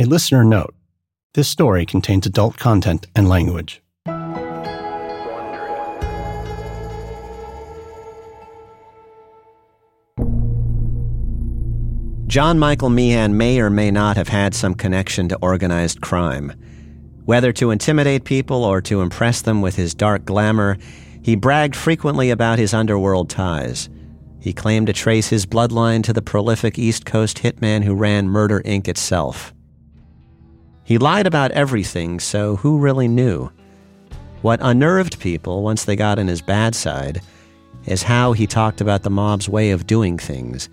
A listener note this story contains adult content and language. John Michael Meehan may or may not have had some connection to organized crime. Whether to intimidate people or to impress them with his dark glamour, he bragged frequently about his underworld ties. He claimed to trace his bloodline to the prolific East Coast hitman who ran Murder Inc. itself. He lied about everything, so who really knew? What unnerved people once they got in his bad side is how he talked about the mob's way of doing things,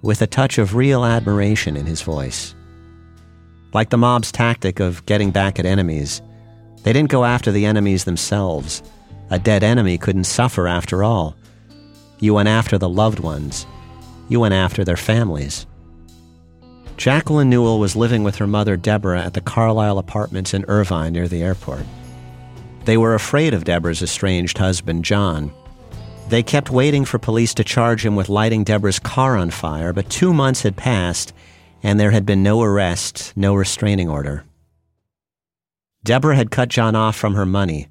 with a touch of real admiration in his voice. Like the mob's tactic of getting back at enemies, they didn't go after the enemies themselves. A dead enemy couldn't suffer after all. You went after the loved ones. You went after their families. Jacqueline Newell was living with her mother, Deborah, at the Carlisle Apartments in Irvine near the airport. They were afraid of Deborah's estranged husband, John. They kept waiting for police to charge him with lighting Deborah's car on fire, but two months had passed, and there had been no arrest, no restraining order. Deborah had cut John off from her money.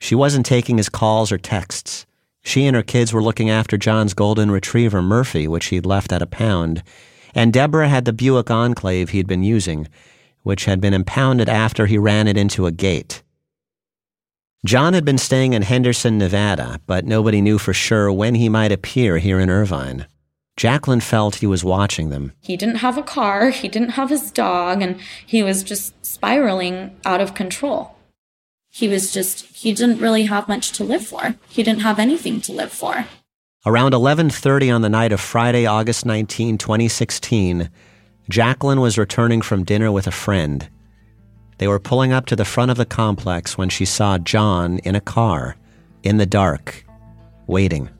She wasn't taking his calls or texts. She and her kids were looking after John's golden retriever, Murphy, which he'd left at a pound, and Deborah had the Buick Enclave he'd been using, which had been impounded after he ran it into a gate. John had been staying in Henderson, Nevada, but nobody knew for sure when he might appear here in Irvine. Jacqueline felt he was watching them. He didn't have a car, he didn't have his dog, and he was just spiraling out of control. He was just, he didn't really have much to live for. He didn't have anything to live for. Around 11:30 on the night of Friday, August 19, 2016, Jacqueline was returning from dinner with a friend. They were pulling up to the front of the complex when she saw John in a car, in the dark, waiting.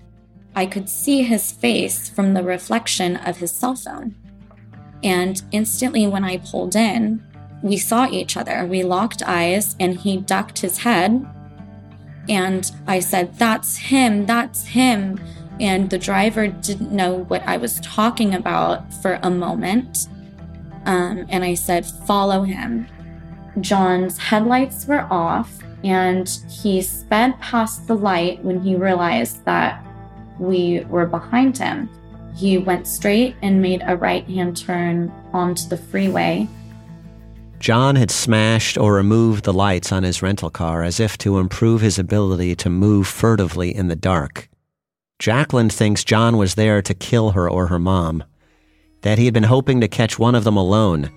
I could see his face from the reflection of his cell phone. And instantly, when I pulled in, we saw each other. We locked eyes, and he ducked his head. And I said, That's him, that's him and the driver didn't know what I was talking about for a moment. Um, and I said, Follow him. John's headlights were off, and he sped past the light when he realized that we were behind him. He went straight and made a right hand turn onto the freeway. John had smashed or removed the lights on his rental car as if to improve his ability to move furtively in the dark. Jacqueline thinks John was there to kill her or her mom, that he had been hoping to catch one of them alone,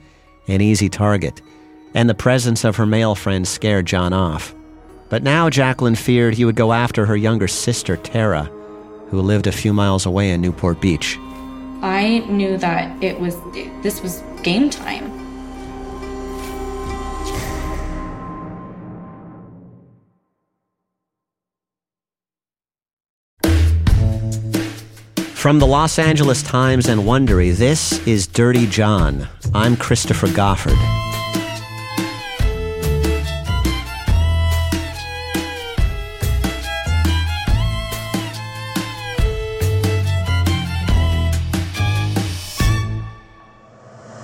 an easy target, and the presence of her male friend scared John off. But now Jacqueline feared he would go after her younger sister, Tara, who lived a few miles away in Newport Beach. I knew that it was this was game time. From the Los Angeles Times and Wondery, this is Dirty John. I'm Christopher Goffard.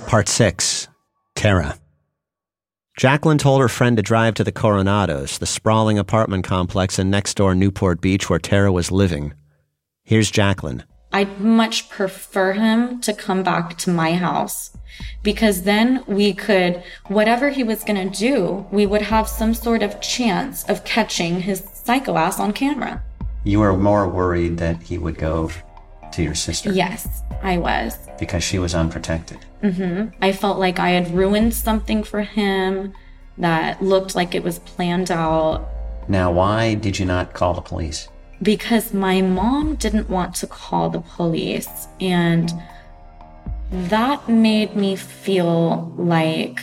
Part 6 Tara. Jacqueline told her friend to drive to the Coronados, the sprawling apartment complex in next door Newport Beach where Tara was living. Here's Jacqueline. I'd much prefer him to come back to my house because then we could, whatever he was going to do, we would have some sort of chance of catching his psycho ass on camera. You were more worried that he would go to your sister? Yes, I was. Because she was unprotected? Mm-hmm. I felt like I had ruined something for him that looked like it was planned out. Now, why did you not call the police? Because my mom didn't want to call the police. And that made me feel like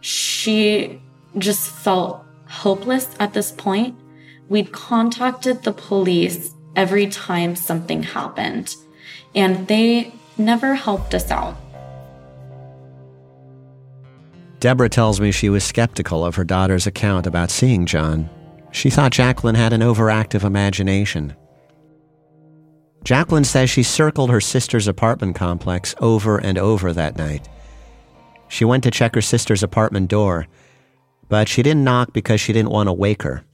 she just felt hopeless at this point. We'd contacted the police every time something happened, and they never helped us out. Deborah tells me she was skeptical of her daughter's account about seeing John. She thought Jacqueline had an overactive imagination. Jacqueline says she circled her sister's apartment complex over and over that night. She went to check her sister's apartment door, but she didn't knock because she didn't want to wake her.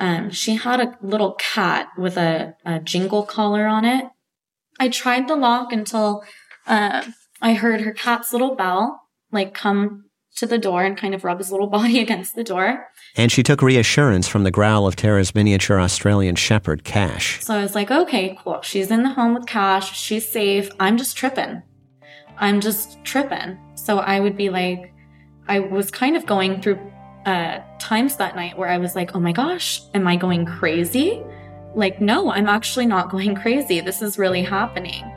Um, she had a little cat with a, a jingle collar on it. I tried the lock until uh, I heard her cat's little bell like come to the door and kind of rub his little body against the door. And she took reassurance from the growl of Tara's miniature Australian Shepherd, Cash. So I was like, okay, cool. She's in the home with Cash. She's safe. I'm just tripping. I'm just tripping. So I would be like, I was kind of going through uh, times that night where I was like, oh my gosh, am I going crazy? Like, no, I'm actually not going crazy. This is really happening.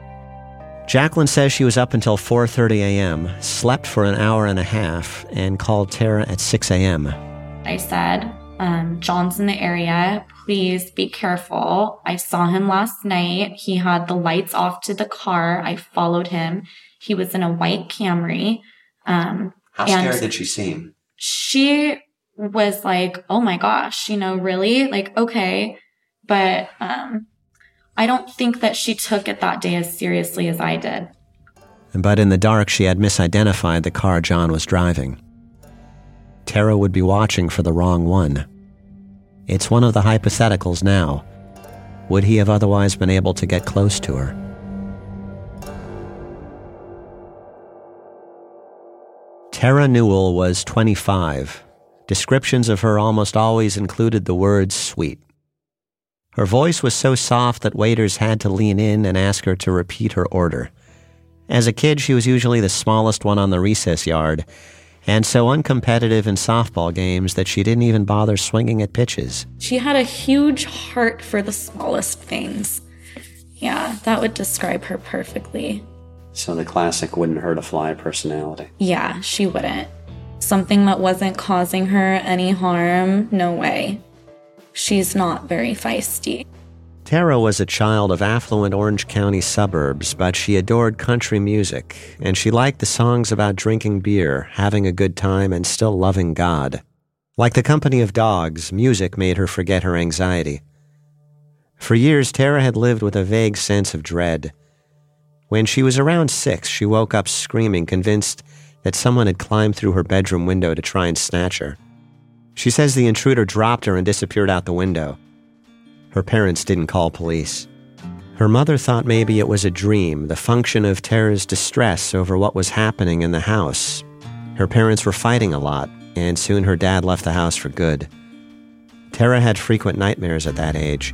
Jacqueline says she was up until 4:30 a.m., slept for an hour and a half, and called Tara at 6 a.m. I said, um, John's in the area. Please be careful. I saw him last night. He had the lights off to the car. I followed him. He was in a white Camry. Um, How scared did she seem? She was like, oh my gosh, you know, really? Like, okay. But um, I don't think that she took it that day as seriously as I did. But in the dark, she had misidentified the car John was driving. Tara would be watching for the wrong one. It's one of the hypotheticals now. Would he have otherwise been able to get close to her? Tara Newell was 25. Descriptions of her almost always included the words sweet. Her voice was so soft that waiters had to lean in and ask her to repeat her order. As a kid, she was usually the smallest one on the recess yard, and so uncompetitive in softball games that she didn't even bother swinging at pitches. She had a huge heart for the smallest things. Yeah, that would describe her perfectly. So the classic wouldn't hurt a fly personality. Yeah, she wouldn't. Something that wasn't causing her any harm, no way she's not very feisty. Tara was a child of affluent Orange County suburbs, but she adored country music, and she liked the songs about drinking beer, having a good time, and still loving God. Like the company of dogs, music made her forget her anxiety. For years, Tara had lived with a vague sense of dread. When she was around six, she woke up screaming, convinced that someone had climbed through her bedroom window to try and snatch her. She says the intruder dropped her and disappeared out the window. Her parents didn't call police. Her mother thought maybe it was a dream, the function of Tara's distress over what was happening in the house. Her parents were fighting a lot, and soon her dad left the house for good. Tara had frequent nightmares at that age.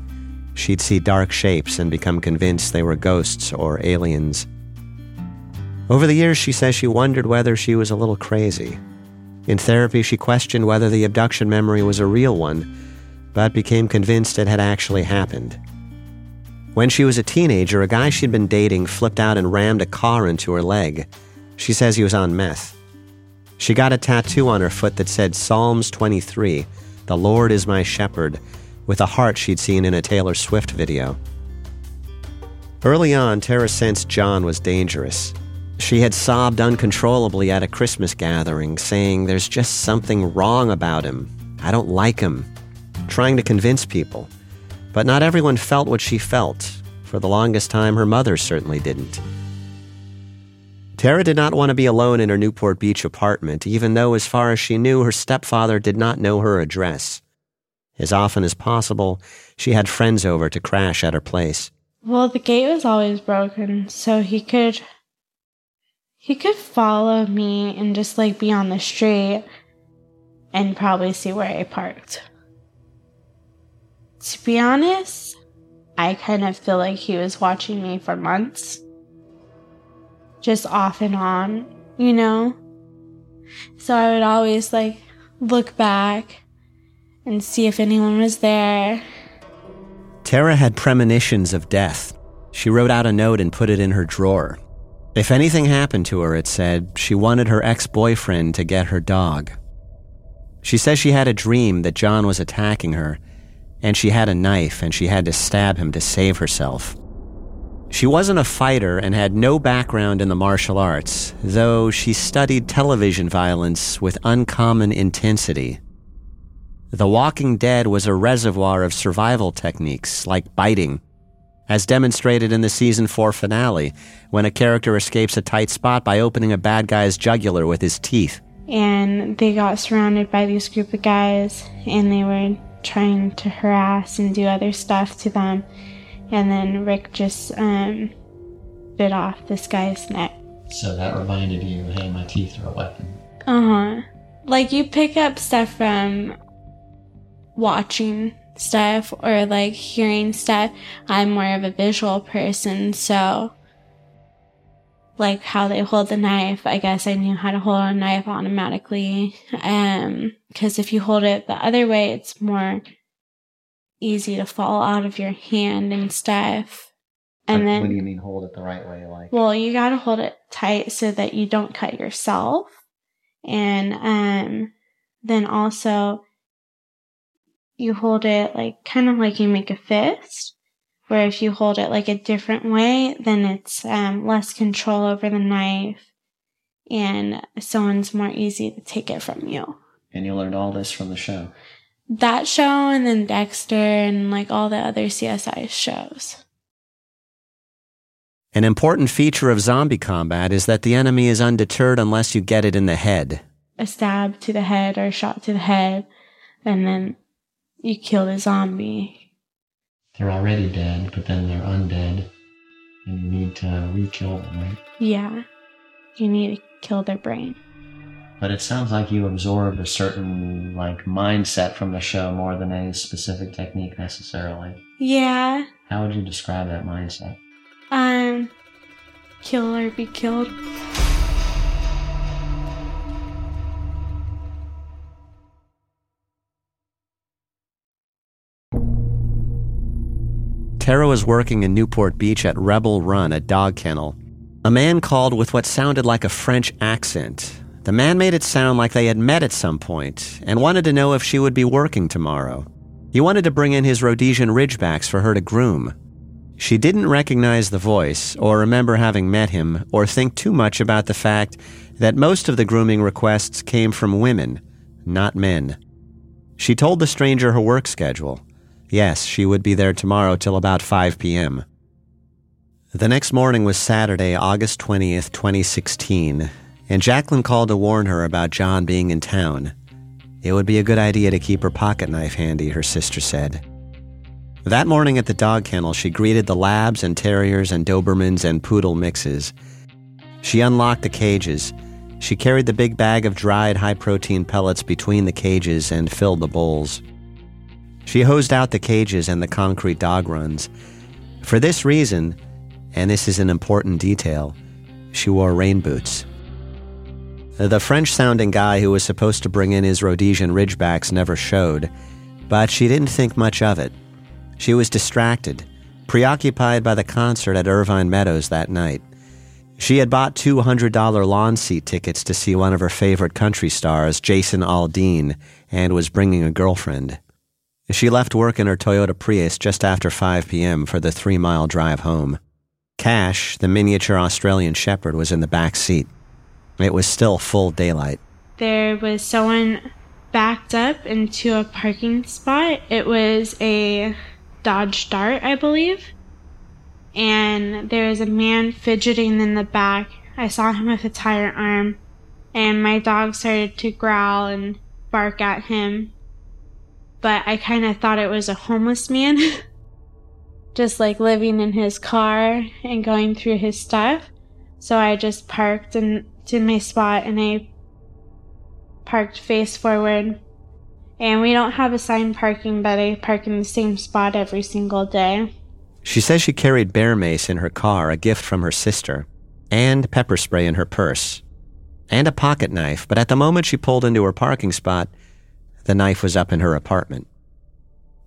She'd see dark shapes and become convinced they were ghosts or aliens. Over the years, she says she wondered whether she was a little crazy, in therapy, she questioned whether the abduction memory was a real one, but became convinced it had actually happened. When she was a teenager, a guy she'd been dating flipped out and rammed a car into her leg. She says he was on meth. She got a tattoo on her foot that said Psalms 23, The Lord is my shepherd, with a heart she'd seen in a Taylor Swift video. Early on, Tara sensed John was dangerous. She had sobbed uncontrollably at a Christmas gathering, saying, There's just something wrong about him. I don't like him. Trying to convince people. But not everyone felt what she felt. For the longest time, her mother certainly didn't. Tara did not want to be alone in her Newport Beach apartment, even though, as far as she knew, her stepfather did not know her address. As often as possible, she had friends over to crash at her place. Well, the gate was always broken, so he could he could follow me and just like be on the street and probably see where I parked. To be honest, I kind of feel like he was watching me for months. Just off and on, you know? So I would always like look back and see if anyone was there. Tara had premonitions of death. She wrote out a note and put it in her drawer. If anything happened to her, it said, she wanted her ex boyfriend to get her dog. She says she had a dream that John was attacking her, and she had a knife and she had to stab him to save herself. She wasn't a fighter and had no background in the martial arts, though she studied television violence with uncommon intensity. The Walking Dead was a reservoir of survival techniques like biting as demonstrated in the season 4 finale, when a character escapes a tight spot by opening a bad guy's jugular with his teeth. And they got surrounded by these group of guys, and they were trying to harass and do other stuff to them. And then Rick just um, bit off this guy's neck. So that reminded you, hey, my teeth are a weapon. Uh huh. Like you pick up stuff from watching stuff or like hearing stuff. I'm more of a visual person, so like how they hold the knife, I guess I knew how to hold a knife automatically. Um, cause if you hold it the other way, it's more easy to fall out of your hand and stuff. And Like, then what do you mean hold it the right way? Like, well, you gotta hold it tight so that you don't cut yourself. And um then also you hold it like kind of like you make a fist. Where if you hold it like a different way, then it's um less control over the knife and someone's more easy to take it from you. and you learned all this from the show. That show and then Dexter and like all the other CSI shows. An important feature of zombie combat is that the enemy is undeterred unless you get it in the head. a stab to the head or a shot to the head, and then you kill a zombie. They're already dead, but then they're undead, and you need to re-kill them, right? Yeah, you need to kill their brain. But it sounds like you absorbed a certain like mindset from the show more than a specific technique necessarily. Yeah, How would you describe that mindset? um, kill or be killed. Tara was working in Newport Beach at Rebel Run, a dog kennel. A man called with what sounded like a French accent. The man made it sound like they had met at some point and wanted to know if she would be working tomorrow. He wanted to bring in his Rhodesian Ridgebacks for her to groom. She didn't recognize the voice or remember having met him or think too much about the fact that most of the grooming requests came from women, not men. She told the stranger her work schedule. Yes, she would be there tomorrow till about 5 p.m. The next morning was Saturday, August 20th, 2016, and Jacqueline called to warn her about John being in town. It would be a good idea to keep her pocket knife handy, her sister said. That morning at the dog kennel, she greeted the labs and terriers and Dobermans and poodle mixes. She unlocked the cages. She carried the big bag of dried high protein pellets between the cages and filled the bowls. She hosed out the cages and the concrete dog runs. For this reason, and this is an important detail, she wore rain boots. Uh, the French sounding guy who was supposed to bring in his Rhodesian Ridgebacks never showed, but she didn't think much of it. She was distracted, preoccupied by the concert at Irvine Meadows that night. She had bought two $100 lawn seat tickets to see one of her favorite country stars, Jason Aldean, and was bringing a girlfriend. She left work in her Toyota Prius just after 5 p.m. for the three mile drive home. Cash, the miniature Australian Shepherd, was in the back seat. It was still full daylight. There was someone backed up into a parking spot. It was a Dodge Dart, I believe. And there was a man fidgeting in the back. I saw him with a tire arm, and my dog started to growl and bark at him. But I kind of thought it was a homeless man, just like living in his car and going through his stuff. So I just parked in to my spot and I parked face forward. And we don't have assigned parking, but I park in the same spot every single day. She says she carried bear mace in her car, a gift from her sister, and pepper spray in her purse, and a pocket knife, but at the moment she pulled into her parking spot, the knife was up in her apartment.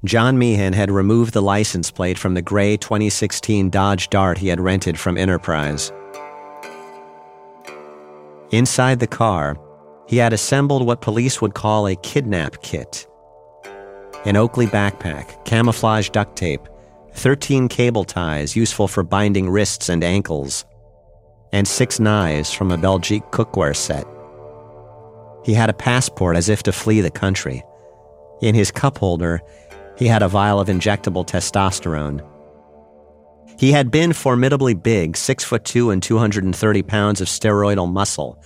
John Meehan had removed the license plate from the gray 2016 Dodge Dart he had rented from Enterprise. Inside the car, he had assembled what police would call a kidnap kit an Oakley backpack, camouflage duct tape, 13 cable ties useful for binding wrists and ankles, and six knives from a Belgique cookware set. He had a passport as if to flee the country. In his cup holder, he had a vial of injectable testosterone. He had been formidably big, six foot two and 230 pounds of steroidal muscle,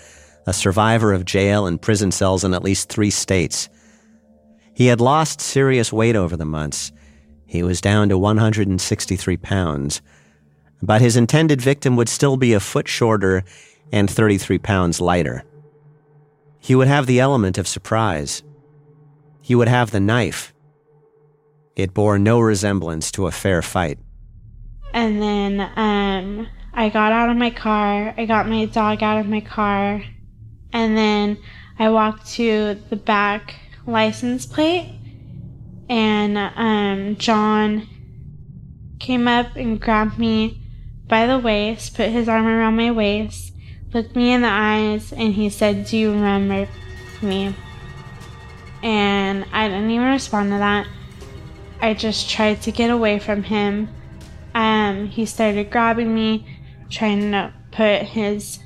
a survivor of jail and prison cells in at least three states. He had lost serious weight over the months. He was down to 163 pounds. But his intended victim would still be a foot shorter and 33 pounds lighter. He would have the element of surprise. He would have the knife. It bore no resemblance to a fair fight. And then um, I got out of my car. I got my dog out of my car. And then I walked to the back license plate. And um, John came up and grabbed me by the waist, put his arm around my waist, looked me in the eyes, and he said, Do you remember me? And I didn't even respond to that. I just tried to get away from him um, he started grabbing me, trying to put his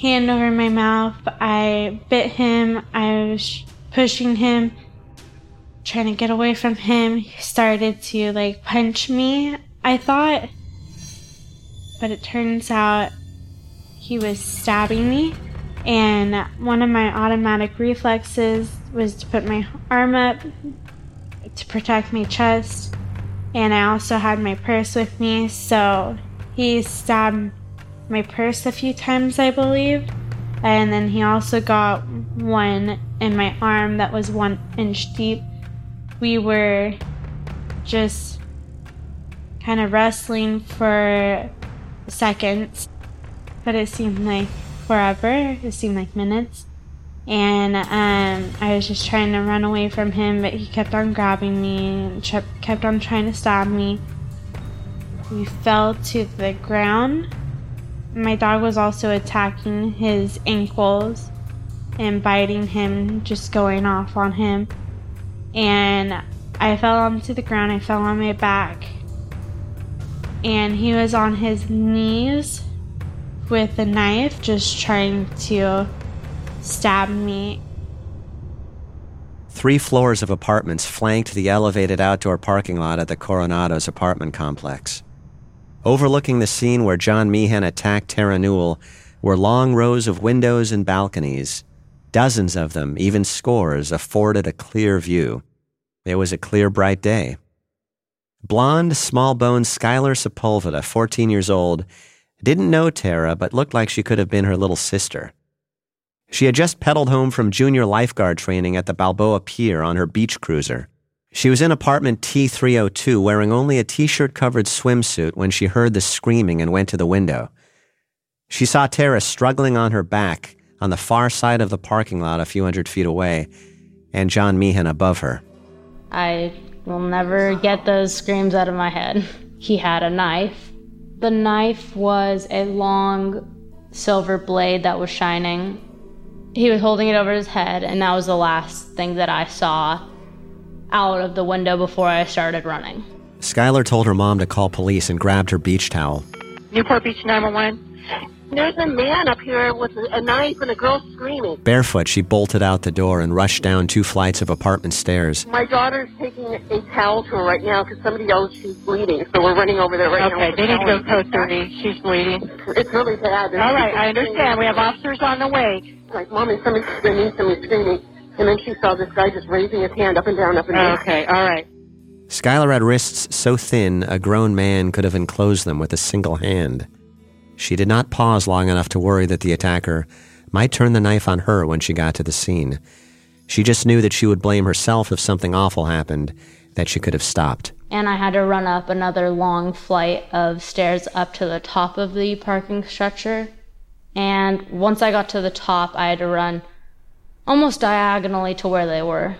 hand over my mouth. I bit him. I was pushing him, trying to get away from him. He started to like punch me, I thought. But it turns out he was stabbing me. And one of my automatic reflexes was to put my arm up to protect my chest and I also had my purse with me, so he stabbed my purse a few times, I believe. And then he also got one in my arm that was one inch deep. We were just kind of wrestling for seconds, but it seemed like forever. It seemed like minutes and um, I was just trying to run away from him, but he kept on grabbing me and kept on trying to stab me. We fell to the ground. My dog was also attacking his ankles and biting him, just going off on him. And I fell onto the ground, I fell on my back. And he was on his knees with a knife, just trying to stab me. Three floors of apartments flanked the elevated outdoor parking lot at the Coronado's apartment complex. Overlooking the scene where John Meehan attacked Tara Newell were long rows of windows and balconies. Dozens of them, even scores, afforded a clear view. It was a clear, bright day. Blonde, small boned Skylar Sepulveda, 14 years old, didn't know Tara, but looked like she could have been her little sister. She had just pedaled home from junior lifeguard training at the Balboa Pier on her beach cruiser. She was in apartment T302 wearing only a t shirt covered swimsuit when she heard the screaming and went to the window. She saw Tara struggling on her back on the far side of the parking lot a few hundred feet away, and John Meehan above her. I will never get those screams out of my head. He had a knife. The knife was a long silver blade that was shining he was holding it over his head, and that was the last thing that I saw out of the window before I started running. Skylar told her mom to call police and grabbed her beach towel. Newport Beach 911. There's a man up here with a knife and a girl screaming. Barefoot, she bolted out the door and rushed down two flights of apartment stairs. My daughter's taking a towel to her right now because somebody else she's bleeding, so we're running over there right okay, now. Okay, they need to go code 30. She's bleeding. It's really bad. All right, I understand. We have officers on the way like, Mommy, somebody's screaming, somebody's screaming. And then she saw this guy just raising his hand up and down, up and down. Okay, all right. Skylar had wrists so thin a grown man could have enclosed them with a single hand. She did not pause long enough to worry that the attacker might turn the knife on her when she got to the scene. She just knew that she would blame herself if something awful happened that she could have stopped. And I had to run up another long flight of stairs up to the top of the parking structure and once I got to the top, I had to run almost diagonally to where they were.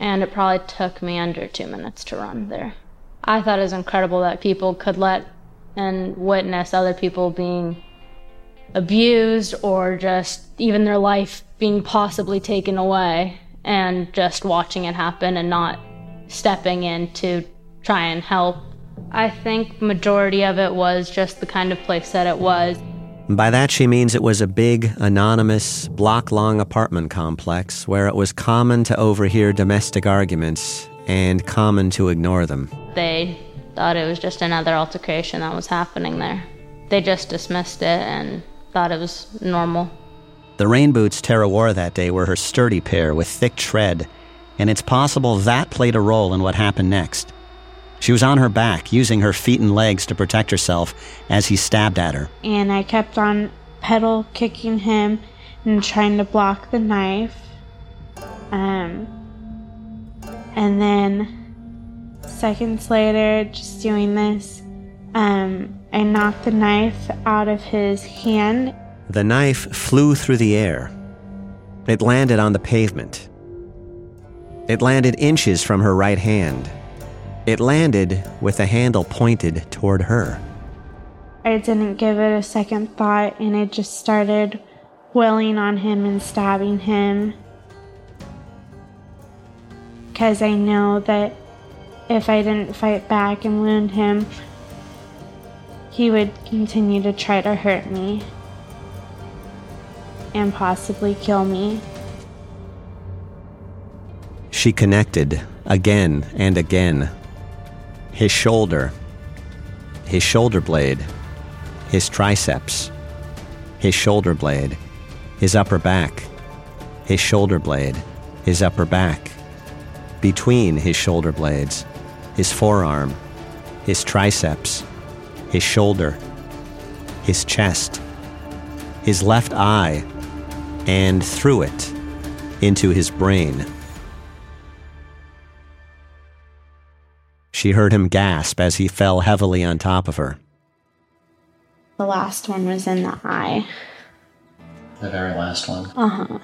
And it probably took me under two minutes to run there. I thought it was incredible that people could let and witness other people being abused or just even their life being possibly taken away and just watching it happen and not stepping in to try and help. I think majority of it was just the kind of place that it was. By that, she means it was a big, anonymous, block long apartment complex where it was common to overhear domestic arguments and common to ignore them. They thought it was just another altercation that was happening there. They just dismissed it and thought it was normal. The rain boots Tara wore that day were her sturdy pair with thick tread, and it's possible that played a role in what happened next. She was on her back, using her feet and legs to protect herself as he stabbed at her. And I kept on pedal kicking him and trying to block the knife. Um, and then seconds later, just doing this, um, I knocked the knife out of his hand. The knife flew through the air. It landed on the pavement. It landed inches from her right hand. It landed with the handle pointed toward her. I didn't give it a second thought and it just started wailing on him and stabbing him. Because I know that if I didn't fight back and wound him, he would continue to try to hurt me and possibly kill me. She connected again and again. His shoulder, his shoulder blade, his triceps, his shoulder blade, his upper back, his shoulder blade, his upper back, between his shoulder blades, his forearm, his triceps, his shoulder, his chest, his left eye, and through it into his brain. She heard him gasp as he fell heavily on top of her. The last one was in the eye. The very last one. Uh huh.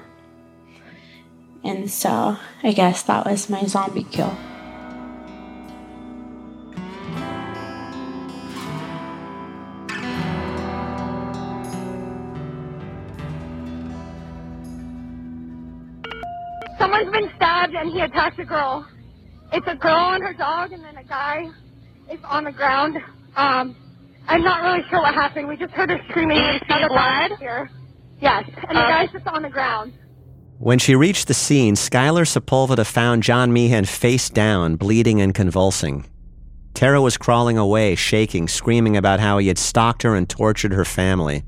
And so I guess that was my zombie kill. Someone's been stabbed and he attacked a girl. It's a girl and her dog, and then a guy is on the ground. Um, I'm not really sure what happened. We just heard her screaming. We see blood here. Yes, and the Uh, guy's just on the ground. When she reached the scene, Skylar Sepulveda found John Meehan face down, bleeding and convulsing. Tara was crawling away, shaking, screaming about how he had stalked her and tortured her family.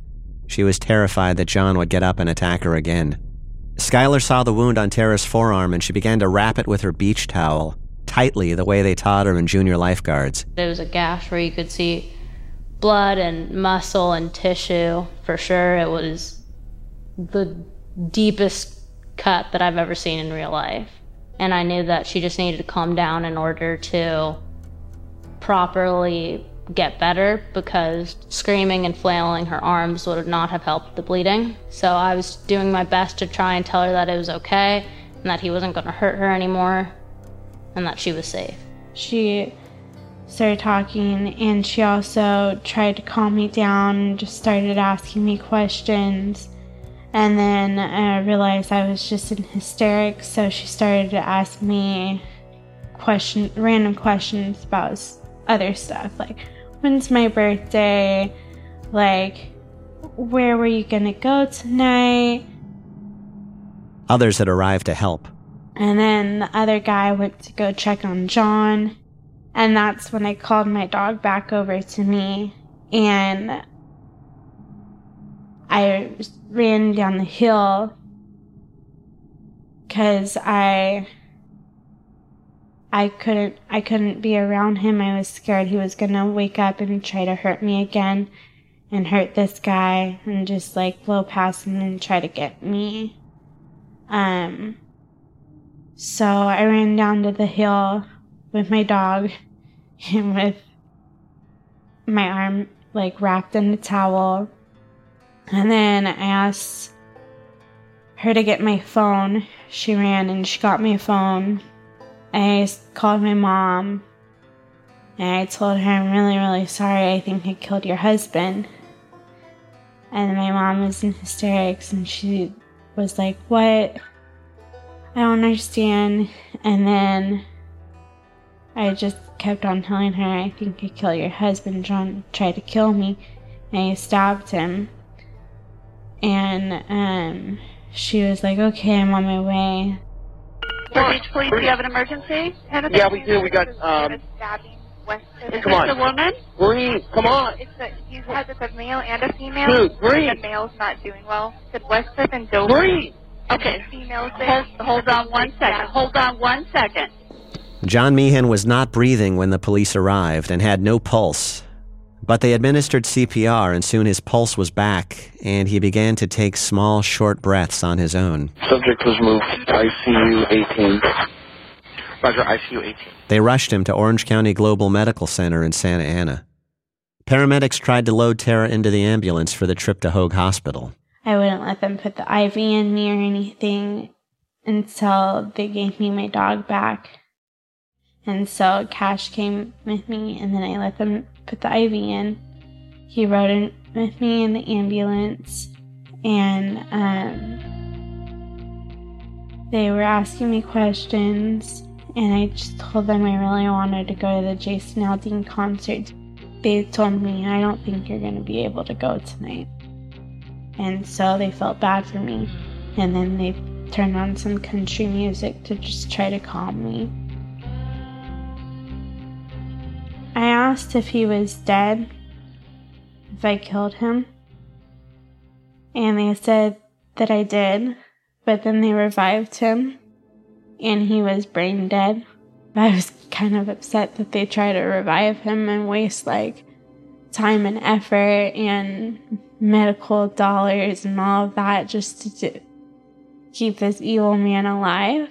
She was terrified that John would get up and attack her again. Skylar saw the wound on Tara's forearm and she began to wrap it with her beach towel, tightly the way they taught her in junior lifeguards. There was a gash where you could see blood and muscle and tissue for sure. It was the deepest cut that I've ever seen in real life. And I knew that she just needed to calm down in order to properly get better because screaming and flailing her arms would not have helped the bleeding. So I was doing my best to try and tell her that it was okay and that he wasn't going to hurt her anymore and that she was safe. She started talking and she also tried to calm me down and just started asking me questions. And then I realized I was just in hysterics, so she started to ask me question random questions about other stuff like when's my birthday? Like where were you gonna go tonight? Others had arrived to help. And then the other guy went to go check on John. And that's when I called my dog back over to me. And I ran down the hill because I. I couldn't I couldn't be around him. I was scared he was gonna wake up and try to hurt me again and hurt this guy and just like blow past him and try to get me. Um so I ran down to the hill with my dog and with my arm like wrapped in a towel. And then I asked her to get my phone. She ran and she got my phone. I called my mom and I told her I'm really, really sorry. I think I killed your husband. And my mom was in hysterics and she was like, What? I don't understand. And then I just kept on telling her, I think I killed your husband. John tried to kill me and I stabbed him. And um, she was like, Okay, I'm on my way. Beach Police, do you have an emergency? Yeah, we do. We got, um, West. Is Come on. a woman? Breathe. Come on. It's a, you said it's a male and a female. Dude, breathe. The male's not doing well. Said Westcliff and Dover. Breathe. Okay. Females there. Hold, hold on one second. Hold on one second. John Meehan was not breathing when the police arrived and had no pulse. But they administered CPR, and soon his pulse was back, and he began to take small, short breaths on his own. Subject was moved to ICU 18. Roger, ICU 18. They rushed him to Orange County Global Medical Center in Santa Ana. Paramedics tried to load Tara into the ambulance for the trip to Hoag Hospital. I wouldn't let them put the IV in me or anything until they gave me my dog back. And so Cash came with me, and then I let them put the IV in. He rode in with me in the ambulance, and um, they were asking me questions, and I just told them I really wanted to go to the Jason Aldean concert. They told me, I don't think you're going to be able to go tonight. And so they felt bad for me. And then they turned on some country music to just try to calm me. I asked if he was dead, if I killed him. And they said that I did, but then they revived him and he was brain dead. I was kind of upset that they tried to revive him and waste like time and effort and medical dollars and all of that just to do, keep this evil man alive.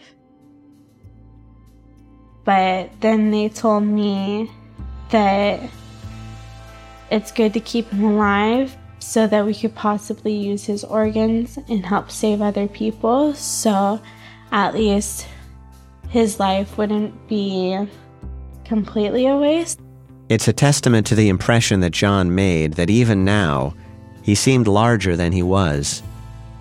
But then they told me that it's good to keep him alive so that we could possibly use his organs and help save other people. So at least his life wouldn't be completely a waste. It's a testament to the impression that John made that even now, he seemed larger than he was.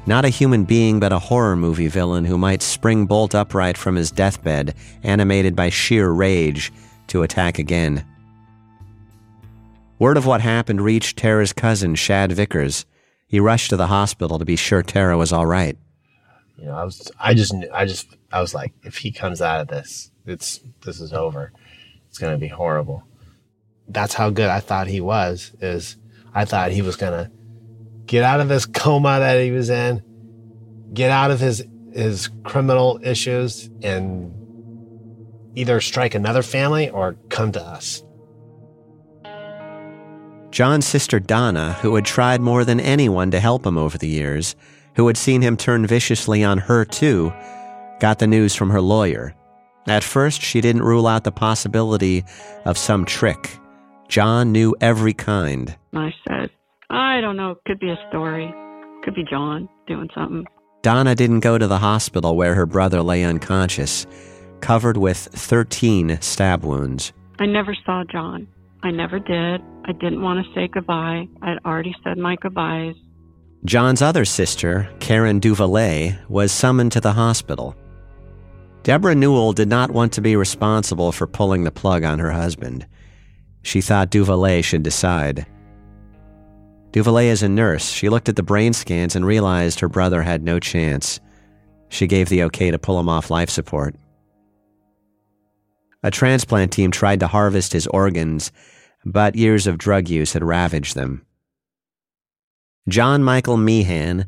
Not a human being, but a horror movie villain who might spring bolt upright from his deathbed, animated by sheer rage, to attack again. Word of what happened reached Tara's cousin, Shad Vickers. He rushed to the hospital to be sure Tara was all right. You know, I was, I just, I just, I was like, if he comes out of this, it's, this is over. It's going to be horrible. That's how good I thought he was, is I thought he was going to get out of this coma that he was in, get out of his, his criminal issues and either strike another family or come to us. John's sister Donna, who had tried more than anyone to help him over the years, who had seen him turn viciously on her too, got the news from her lawyer. At first, she didn't rule out the possibility of some trick. John knew every kind. I said, I don't know, could be a story. Could be John doing something. Donna didn't go to the hospital where her brother lay unconscious, covered with 13 stab wounds. I never saw John. I never did. I didn't want to say goodbye. I'd already said my goodbyes. John's other sister, Karen Duvalet, was summoned to the hospital. Deborah Newell did not want to be responsible for pulling the plug on her husband. She thought Duvalet should decide. Duvalet is a nurse. She looked at the brain scans and realized her brother had no chance. She gave the okay to pull him off life support. A transplant team tried to harvest his organs, but years of drug use had ravaged them. John Michael Meehan,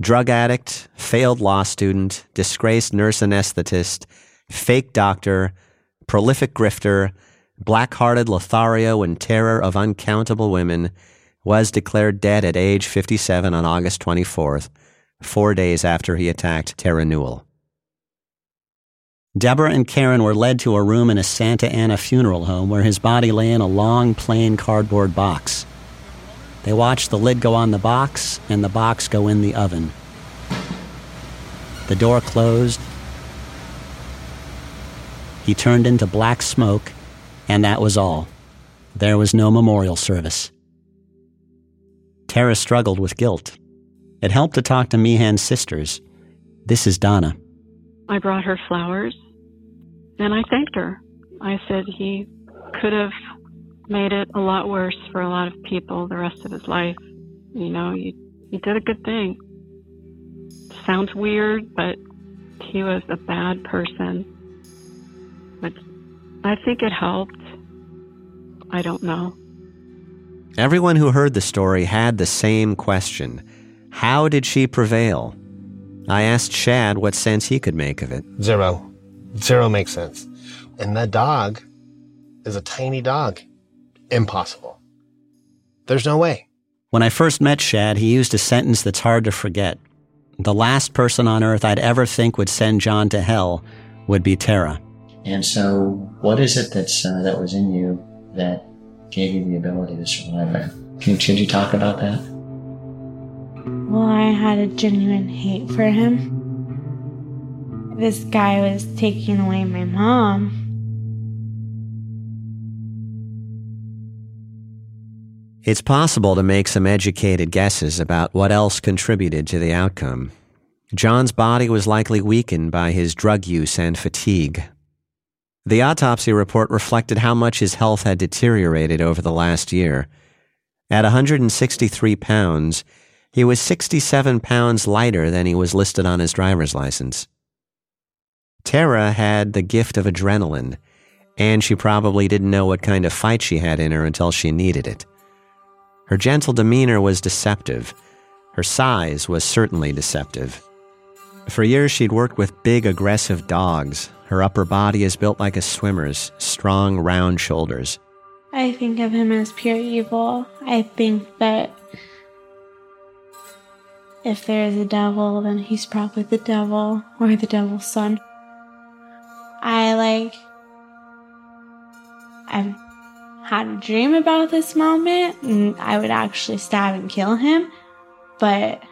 drug addict, failed law student, disgraced nurse anesthetist, fake doctor, prolific grifter, black hearted Lothario and terror of uncountable women, was declared dead at age 57 on August 24th, four days after he attacked Tara Newell. Deborah and Karen were led to a room in a Santa Ana funeral home where his body lay in a long, plain cardboard box. They watched the lid go on the box and the box go in the oven. The door closed. He turned into black smoke, and that was all. There was no memorial service. Tara struggled with guilt. It helped to talk to Meehan's sisters. This is Donna. I brought her flowers and I thanked her. I said he could have made it a lot worse for a lot of people the rest of his life. You know, you, you did a good thing. Sounds weird, but he was a bad person. But I think it helped. I don't know. Everyone who heard the story had the same question How did she prevail? I asked Shad what sense he could make of it. Zero. Zero makes sense. And that dog is a tiny dog. Impossible. There's no way. When I first met Shad, he used a sentence that's hard to forget. The last person on earth I'd ever think would send John to hell would be Tara. And so, what is it that's uh, that was in you that gave you the ability to survive it? Can, could you talk about that? Well, I had a genuine hate for him. This guy was taking away my mom. It's possible to make some educated guesses about what else contributed to the outcome. John's body was likely weakened by his drug use and fatigue. The autopsy report reflected how much his health had deteriorated over the last year. At 163 pounds, he was 67 pounds lighter than he was listed on his driver's license. Tara had the gift of adrenaline, and she probably didn't know what kind of fight she had in her until she needed it. Her gentle demeanor was deceptive. Her size was certainly deceptive. For years, she'd worked with big, aggressive dogs. Her upper body is built like a swimmer's, strong, round shoulders. I think of him as pure evil. I think that if there is a devil, then he's probably the devil or the devil's son. I like. I've had a dream about this moment, and I would actually stab and kill him, but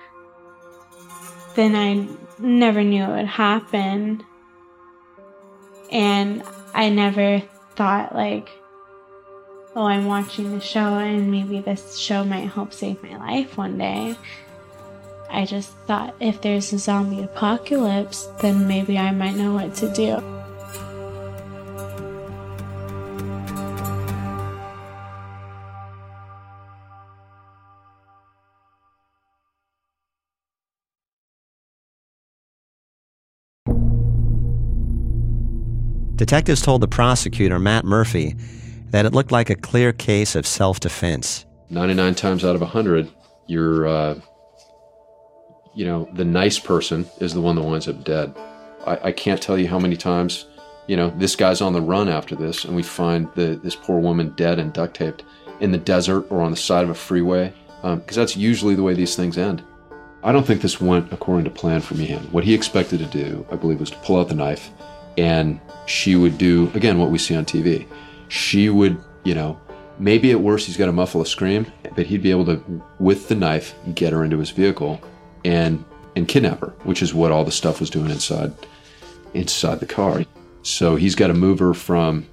then I never knew it would happen. And I never thought, like, oh, I'm watching the show and maybe this show might help save my life one day. I just thought if there's a zombie apocalypse, then maybe I might know what to do. Detectives told the prosecutor, Matt Murphy, that it looked like a clear case of self defense. 99 times out of 100, you're, uh, you know, the nice person is the one that winds up dead. I, I, can't tell you how many times, you know, this guy's on the run after this, and we find the, this poor woman dead and duct taped in the desert or on the side of a freeway, because um, that's usually the way these things end. I don't think this went according to plan for Meehan. What he expected to do, I believe, was to pull out the knife and she would do again what we see on TV. She would, you know, maybe at worst he's got to muffle a scream, but he'd be able to, with the knife, get her into his vehicle and and kidnap her, which is what all the stuff was doing inside inside the car. So he's got to move her from,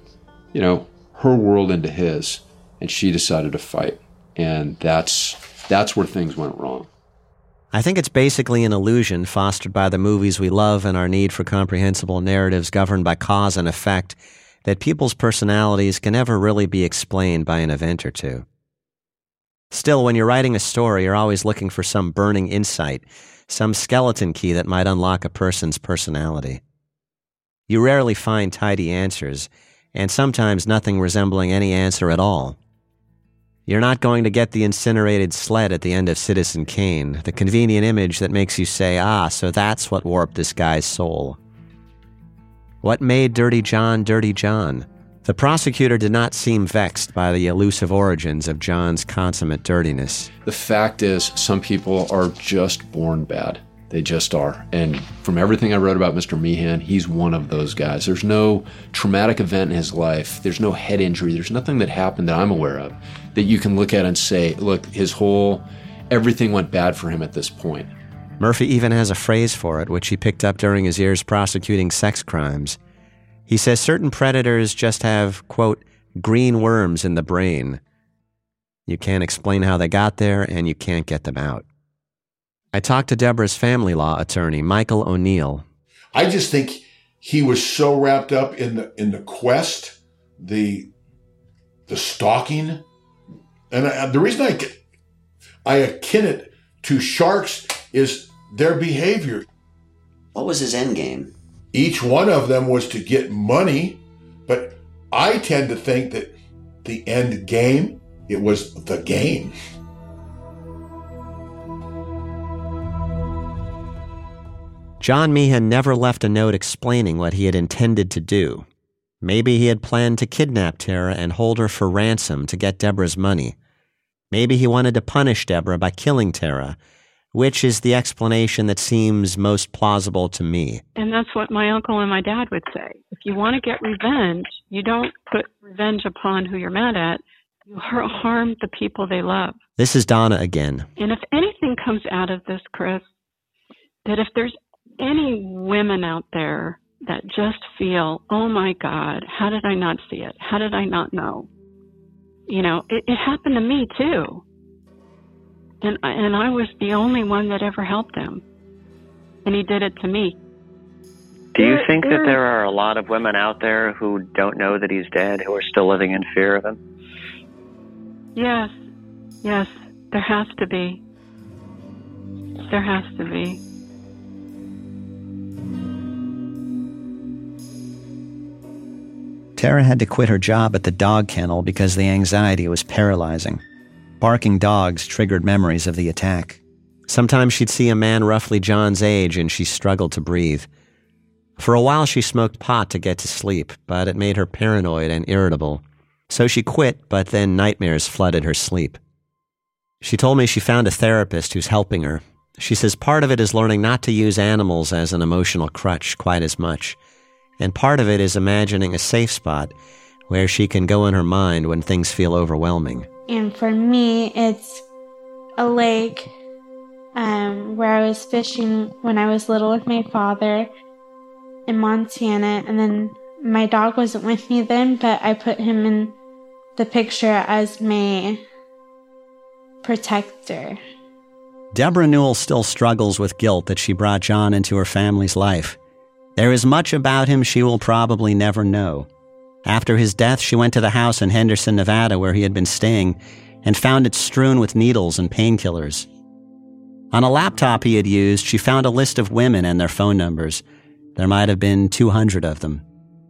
you know, her world into his, and she decided to fight, and that's that's where things went wrong. I think it's basically an illusion fostered by the movies we love and our need for comprehensible narratives governed by cause and effect that people's personalities can never really be explained by an event or two. Still, when you're writing a story, you're always looking for some burning insight, some skeleton key that might unlock a person's personality. You rarely find tidy answers, and sometimes nothing resembling any answer at all. You're not going to get the incinerated sled at the end of Citizen Kane, the convenient image that makes you say, ah, so that's what warped this guy's soul. What made Dirty John Dirty John? The prosecutor did not seem vexed by the elusive origins of John's consummate dirtiness. The fact is, some people are just born bad. They just are. And from everything I wrote about Mr. Meehan, he's one of those guys. There's no traumatic event in his life, there's no head injury, there's nothing that happened that I'm aware of that you can look at and say, look, his whole, everything went bad for him at this point. Murphy even has a phrase for it, which he picked up during his years prosecuting sex crimes. He says certain predators just have, quote, green worms in the brain. You can't explain how they got there, and you can't get them out. I talked to Deborah's family law attorney, Michael O'Neill. I just think he was so wrapped up in the in the quest, the the stalking, and I, the reason I I akin it to sharks is their behavior. What was his end game? Each one of them was to get money, but I tend to think that the end game. It was the game. John Meehan never left a note explaining what he had intended to do. Maybe he had planned to kidnap Tara and hold her for ransom to get Deborah's money. Maybe he wanted to punish Deborah by killing Tara, which is the explanation that seems most plausible to me. And that's what my uncle and my dad would say. If you want to get revenge, you don't put revenge upon who you're mad at. You harm the people they love. This is Donna again. And if anything comes out of this, Chris, that if there's any women out there that just feel, oh my God, how did I not see it? How did I not know? You know, it, it happened to me too. And, I- and I was the only one that ever helped him. And he did it to me. Do you There- think that there- there are a lot of women out there who don't know that he's dead, who are still living in fear of him? Yes, yes, there has to be. There has to be. Tara had to quit her job at the dog kennel because the anxiety was paralyzing. Barking dogs triggered memories of the attack. Sometimes she'd see a man roughly John's age and she struggled to breathe. For a while, she smoked pot to get to sleep, but it made her paranoid and irritable. So she quit, but then nightmares flooded her sleep. She told me she found a therapist who's helping her. She says part of it is learning not to use animals as an emotional crutch quite as much. And part of it is imagining a safe spot where she can go in her mind when things feel overwhelming. And for me, it's a lake um, where I was fishing when I was little with my father in Montana. And then my dog wasn't with me then, but I put him in the picture as my protector. Deborah Newell still struggles with guilt that she brought John into her family's life. There is much about him she will probably never know. After his death, she went to the house in Henderson, Nevada, where he had been staying, and found it strewn with needles and painkillers. On a laptop he had used, she found a list of women and their phone numbers. There might have been 200 of them.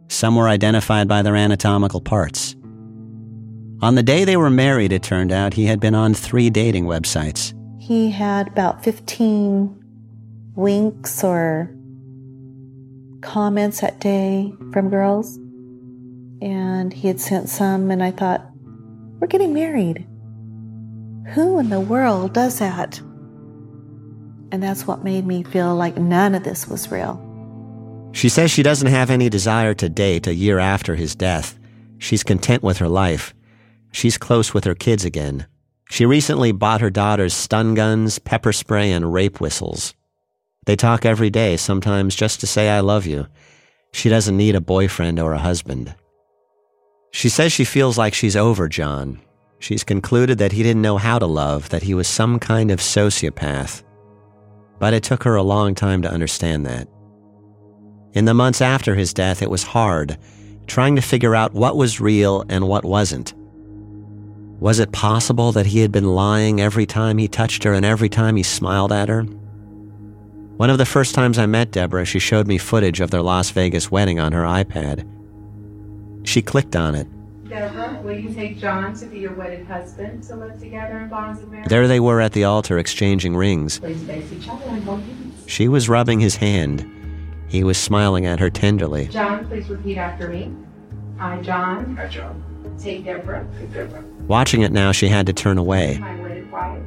Some were identified by their anatomical parts. On the day they were married, it turned out, he had been on three dating websites. He had about 15 winks or comments that day from girls. And he had sent some, and I thought, we're getting married. Who in the world does that? And that's what made me feel like none of this was real. She says she doesn't have any desire to date a year after his death. She's content with her life. She's close with her kids again. She recently bought her daughters stun guns, pepper spray, and rape whistles. They talk every day, sometimes just to say, I love you. She doesn't need a boyfriend or a husband. She says she feels like she's over John. She's concluded that he didn't know how to love, that he was some kind of sociopath. But it took her a long time to understand that. In the months after his death, it was hard, trying to figure out what was real and what wasn't. Was it possible that he had been lying every time he touched her and every time he smiled at her? One of the first times I met Deborah, she showed me footage of their Las Vegas wedding on her iPad. She clicked on it. Deborah, will you take John to be your wedded husband to live together in bonds of marriage? There they were at the altar exchanging rings. Please face each other and hold hands. She was rubbing his hand. He was smiling at her tenderly. John, please repeat after me. I, John. I, John. Take Deborah. Take Deborah. Watching it now, she had to turn away. My wedded wife.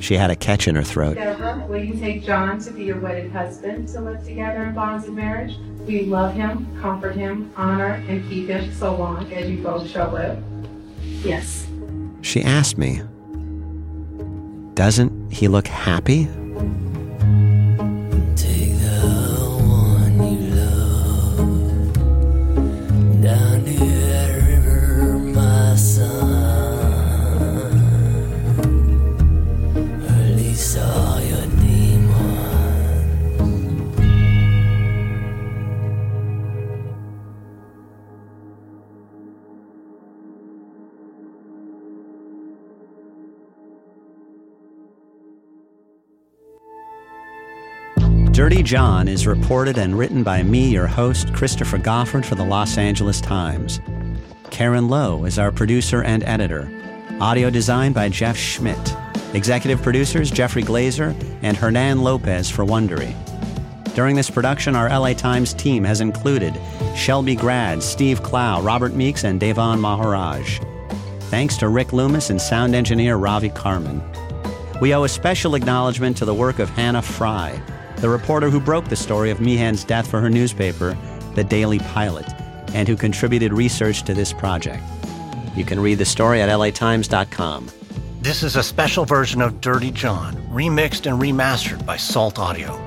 She had a catch in her throat. Deborah, will you take John to be your wedded husband to live together in bonds of marriage? We love him, comfort him, honor, and keep him so long as you both shall live? Yes. She asked me, Doesn't he look happy? Dirty John is reported and written by me, your host, Christopher Goffard, for the Los Angeles Times. Karen Lowe is our producer and editor. Audio design by Jeff Schmidt. Executive producers Jeffrey Glazer and Hernan Lopez for Wondery. During this production, our LA Times team has included Shelby Grad, Steve Clow, Robert Meeks, and Davan Maharaj. Thanks to Rick Loomis and sound engineer Ravi Carmen. We owe a special acknowledgement to the work of Hannah Fry, the reporter who broke the story of Meehan's death for her newspaper, The Daily Pilot, and who contributed research to this project. You can read the story at latimes.com. This is a special version of Dirty John, remixed and remastered by Salt Audio.